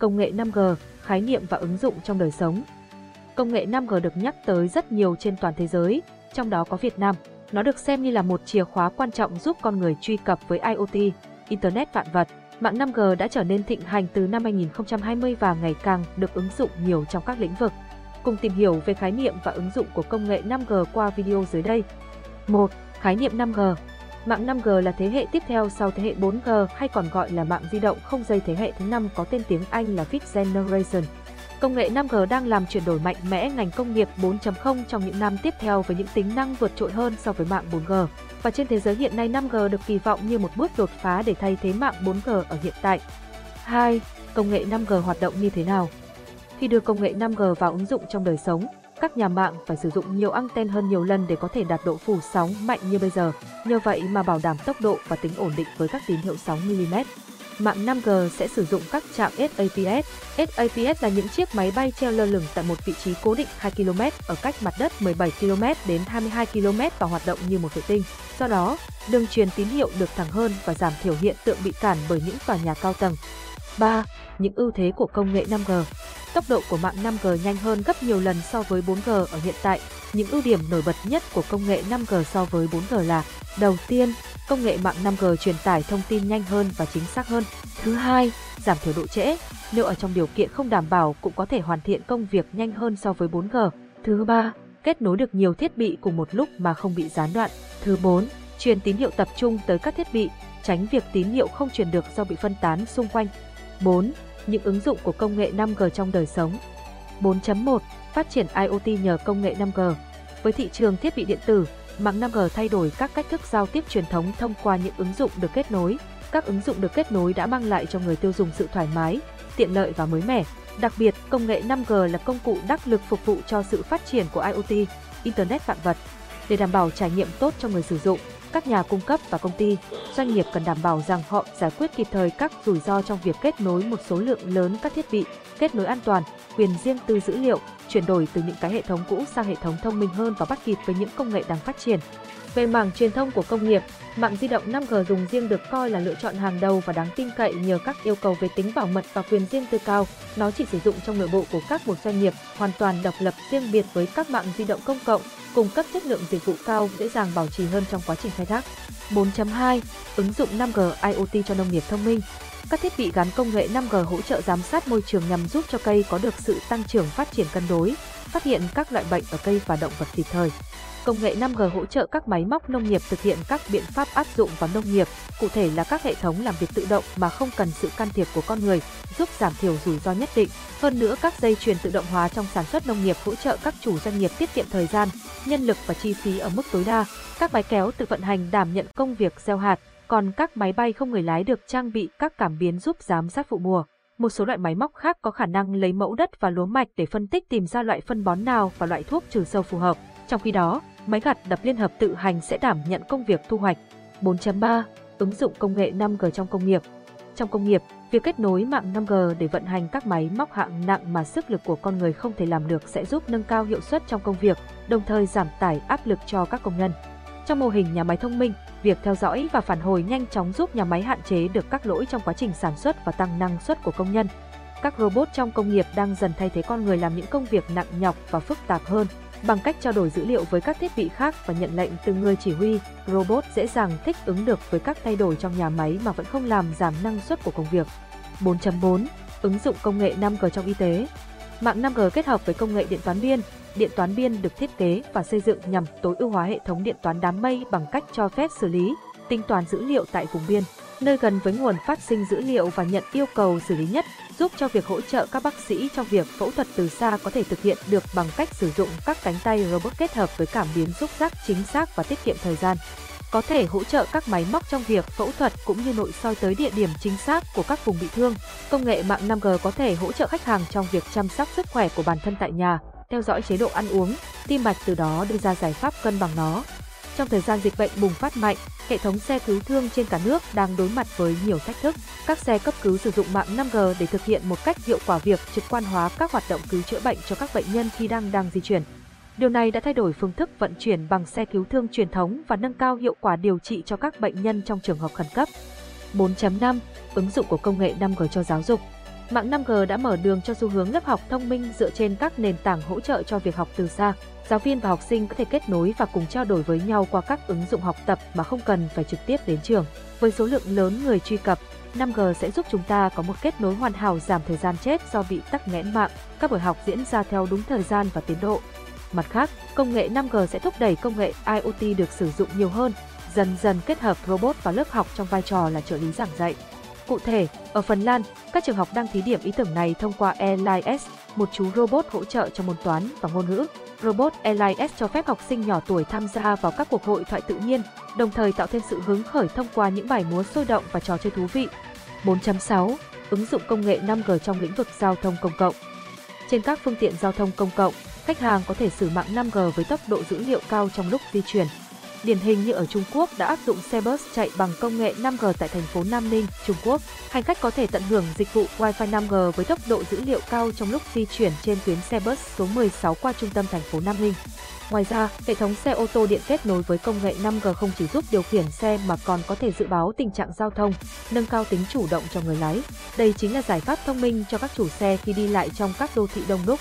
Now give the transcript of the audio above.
Công nghệ 5G, khái niệm và ứng dụng trong đời sống. Công nghệ 5G được nhắc tới rất nhiều trên toàn thế giới, trong đó có Việt Nam. Nó được xem như là một chìa khóa quan trọng giúp con người truy cập với IoT, Internet vạn vật. Mạng 5G đã trở nên thịnh hành từ năm 2020 và ngày càng được ứng dụng nhiều trong các lĩnh vực. Cùng tìm hiểu về khái niệm và ứng dụng của công nghệ 5G qua video dưới đây. 1. Khái niệm 5G Mạng 5G là thế hệ tiếp theo sau thế hệ 4G hay còn gọi là mạng di động không dây thế hệ thứ 5 có tên tiếng Anh là Fifth Generation. Công nghệ 5G đang làm chuyển đổi mạnh mẽ ngành công nghiệp 4.0 trong những năm tiếp theo với những tính năng vượt trội hơn so với mạng 4G. Và trên thế giới hiện nay 5G được kỳ vọng như một bước đột phá để thay thế mạng 4G ở hiện tại. 2. Công nghệ 5G hoạt động như thế nào? Khi đưa công nghệ 5G vào ứng dụng trong đời sống, các nhà mạng phải sử dụng nhiều anten hơn nhiều lần để có thể đạt độ phủ sóng mạnh như bây giờ. Nhờ vậy mà bảo đảm tốc độ và tính ổn định với các tín hiệu sóng mm. Mạng 5G sẽ sử dụng các trạm SAPS. SAPS là những chiếc máy bay treo lơ lửng tại một vị trí cố định 2 km ở cách mặt đất 17 km đến 22 km và hoạt động như một vệ tinh. Do đó, đường truyền tín hiệu được thẳng hơn và giảm thiểu hiện tượng bị cản bởi những tòa nhà cao tầng. 3. Những ưu thế của công nghệ 5G Tốc độ của mạng 5G nhanh hơn gấp nhiều lần so với 4G ở hiện tại. Những ưu điểm nổi bật nhất của công nghệ 5G so với 4G là Đầu tiên, công nghệ mạng 5G truyền tải thông tin nhanh hơn và chính xác hơn. Thứ hai, giảm thiểu độ trễ. Nếu ở trong điều kiện không đảm bảo cũng có thể hoàn thiện công việc nhanh hơn so với 4G. Thứ ba, kết nối được nhiều thiết bị cùng một lúc mà không bị gián đoạn. Thứ bốn, truyền tín hiệu tập trung tới các thiết bị, tránh việc tín hiệu không truyền được do bị phân tán xung quanh. 4 những ứng dụng của công nghệ 5G trong đời sống. 4.1 Phát triển IoT nhờ công nghệ 5G. Với thị trường thiết bị điện tử, mạng 5G thay đổi các cách thức giao tiếp truyền thống thông qua những ứng dụng được kết nối. Các ứng dụng được kết nối đã mang lại cho người tiêu dùng sự thoải mái, tiện lợi và mới mẻ. Đặc biệt, công nghệ 5G là công cụ đắc lực phục vụ cho sự phát triển của IoT, Internet vạn vật. Để đảm bảo trải nghiệm tốt cho người sử dụng, các nhà cung cấp và công ty, doanh nghiệp cần đảm bảo rằng họ giải quyết kịp thời các rủi ro trong việc kết nối một số lượng lớn các thiết bị, kết nối an toàn, quyền riêng tư dữ liệu, chuyển đổi từ những cái hệ thống cũ sang hệ thống thông minh hơn và bắt kịp với những công nghệ đang phát triển. Về mảng truyền thông của công nghiệp, mạng di động 5G dùng riêng được coi là lựa chọn hàng đầu và đáng tin cậy nhờ các yêu cầu về tính bảo mật và quyền riêng tư cao. Nó chỉ sử dụng trong nội bộ của các một doanh nghiệp, hoàn toàn độc lập riêng biệt với các mạng di động công cộng, cung cấp chất lượng dịch vụ cao, dễ dàng bảo trì hơn trong quá trình khai thác. 4.2 Ứng dụng 5G IoT cho nông nghiệp thông minh các thiết bị gắn công nghệ 5G hỗ trợ giám sát môi trường nhằm giúp cho cây có được sự tăng trưởng phát triển cân đối, phát hiện các loại bệnh ở cây và động vật kịp thời. Công nghệ 5G hỗ trợ các máy móc nông nghiệp thực hiện các biện pháp áp dụng vào nông nghiệp, cụ thể là các hệ thống làm việc tự động mà không cần sự can thiệp của con người, giúp giảm thiểu rủi ro nhất định. Hơn nữa các dây chuyền tự động hóa trong sản xuất nông nghiệp hỗ trợ các chủ doanh nghiệp tiết kiệm thời gian, nhân lực và chi phí ở mức tối đa. Các máy kéo tự vận hành đảm nhận công việc gieo hạt, còn các máy bay không người lái được trang bị các cảm biến giúp giám sát vụ mùa. Một số loại máy móc khác có khả năng lấy mẫu đất và lúa mạch để phân tích tìm ra loại phân bón nào và loại thuốc trừ sâu phù hợp. Trong khi đó, máy gặt đập liên hợp tự hành sẽ đảm nhận công việc thu hoạch. 4.3 Ứng dụng công nghệ 5G trong công nghiệp Trong công nghiệp, việc kết nối mạng 5G để vận hành các máy móc hạng nặng mà sức lực của con người không thể làm được sẽ giúp nâng cao hiệu suất trong công việc, đồng thời giảm tải áp lực cho các công nhân. Trong mô hình nhà máy thông minh, việc theo dõi và phản hồi nhanh chóng giúp nhà máy hạn chế được các lỗi trong quá trình sản xuất và tăng năng suất của công nhân. Các robot trong công nghiệp đang dần thay thế con người làm những công việc nặng nhọc và phức tạp hơn. Bằng cách trao đổi dữ liệu với các thiết bị khác và nhận lệnh từ người chỉ huy, robot dễ dàng thích ứng được với các thay đổi trong nhà máy mà vẫn không làm giảm năng suất của công việc. 4.4 Ứng dụng công nghệ 5G trong y tế Mạng 5G kết hợp với công nghệ điện toán biên, điện toán biên được thiết kế và xây dựng nhằm tối ưu hóa hệ thống điện toán đám mây bằng cách cho phép xử lý, tính toán dữ liệu tại vùng biên, nơi gần với nguồn phát sinh dữ liệu và nhận yêu cầu xử lý nhất, giúp cho việc hỗ trợ các bác sĩ trong việc phẫu thuật từ xa có thể thực hiện được bằng cách sử dụng các cánh tay robot kết hợp với cảm biến xúc giác chính xác và tiết kiệm thời gian có thể hỗ trợ các máy móc trong việc phẫu thuật cũng như nội soi tới địa điểm chính xác của các vùng bị thương. Công nghệ mạng 5G có thể hỗ trợ khách hàng trong việc chăm sóc sức khỏe của bản thân tại nhà, theo dõi chế độ ăn uống, tim mạch từ đó đưa ra giải pháp cân bằng nó. Trong thời gian dịch bệnh bùng phát mạnh, hệ thống xe cứu thương trên cả nước đang đối mặt với nhiều thách thức. Các xe cấp cứu sử dụng mạng 5G để thực hiện một cách hiệu quả việc trực quan hóa các hoạt động cứu chữa bệnh cho các bệnh nhân khi đang đang di chuyển. Điều này đã thay đổi phương thức vận chuyển bằng xe cứu thương truyền thống và nâng cao hiệu quả điều trị cho các bệnh nhân trong trường hợp khẩn cấp. 4.5 Ứng dụng của công nghệ 5G cho giáo dục Mạng 5G đã mở đường cho xu hướng lớp học thông minh dựa trên các nền tảng hỗ trợ cho việc học từ xa. Giáo viên và học sinh có thể kết nối và cùng trao đổi với nhau qua các ứng dụng học tập mà không cần phải trực tiếp đến trường. Với số lượng lớn người truy cập, 5G sẽ giúp chúng ta có một kết nối hoàn hảo giảm thời gian chết do bị tắc nghẽn mạng, các buổi học diễn ra theo đúng thời gian và tiến độ. Mặt khác, công nghệ 5G sẽ thúc đẩy công nghệ IoT được sử dụng nhiều hơn, dần dần kết hợp robot vào lớp học trong vai trò là trợ lý giảng dạy. Cụ thể, ở Phần Lan, các trường học đang thí điểm ý tưởng này thông qua ELIS, một chú robot hỗ trợ cho môn toán và ngôn ngữ. Robot ELIS cho phép học sinh nhỏ tuổi tham gia vào các cuộc hội thoại tự nhiên, đồng thời tạo thêm sự hứng khởi thông qua những bài múa sôi động và trò chơi thú vị. 4.6. Ứng dụng công nghệ 5G trong lĩnh vực giao thông công cộng. Trên các phương tiện giao thông công cộng, khách hàng có thể sử mạng 5G với tốc độ dữ liệu cao trong lúc di chuyển. Điển hình như ở Trung Quốc đã áp dụng xe bus chạy bằng công nghệ 5G tại thành phố Nam Ninh, Trung Quốc. Hành khách có thể tận hưởng dịch vụ Wi-Fi 5G với tốc độ dữ liệu cao trong lúc di chuyển trên tuyến xe bus số 16 qua trung tâm thành phố Nam Ninh. Ngoài ra, hệ thống xe ô tô điện kết nối với công nghệ 5G không chỉ giúp điều khiển xe mà còn có thể dự báo tình trạng giao thông, nâng cao tính chủ động cho người lái. Đây chính là giải pháp thông minh cho các chủ xe khi đi lại trong các đô thị đông đúc.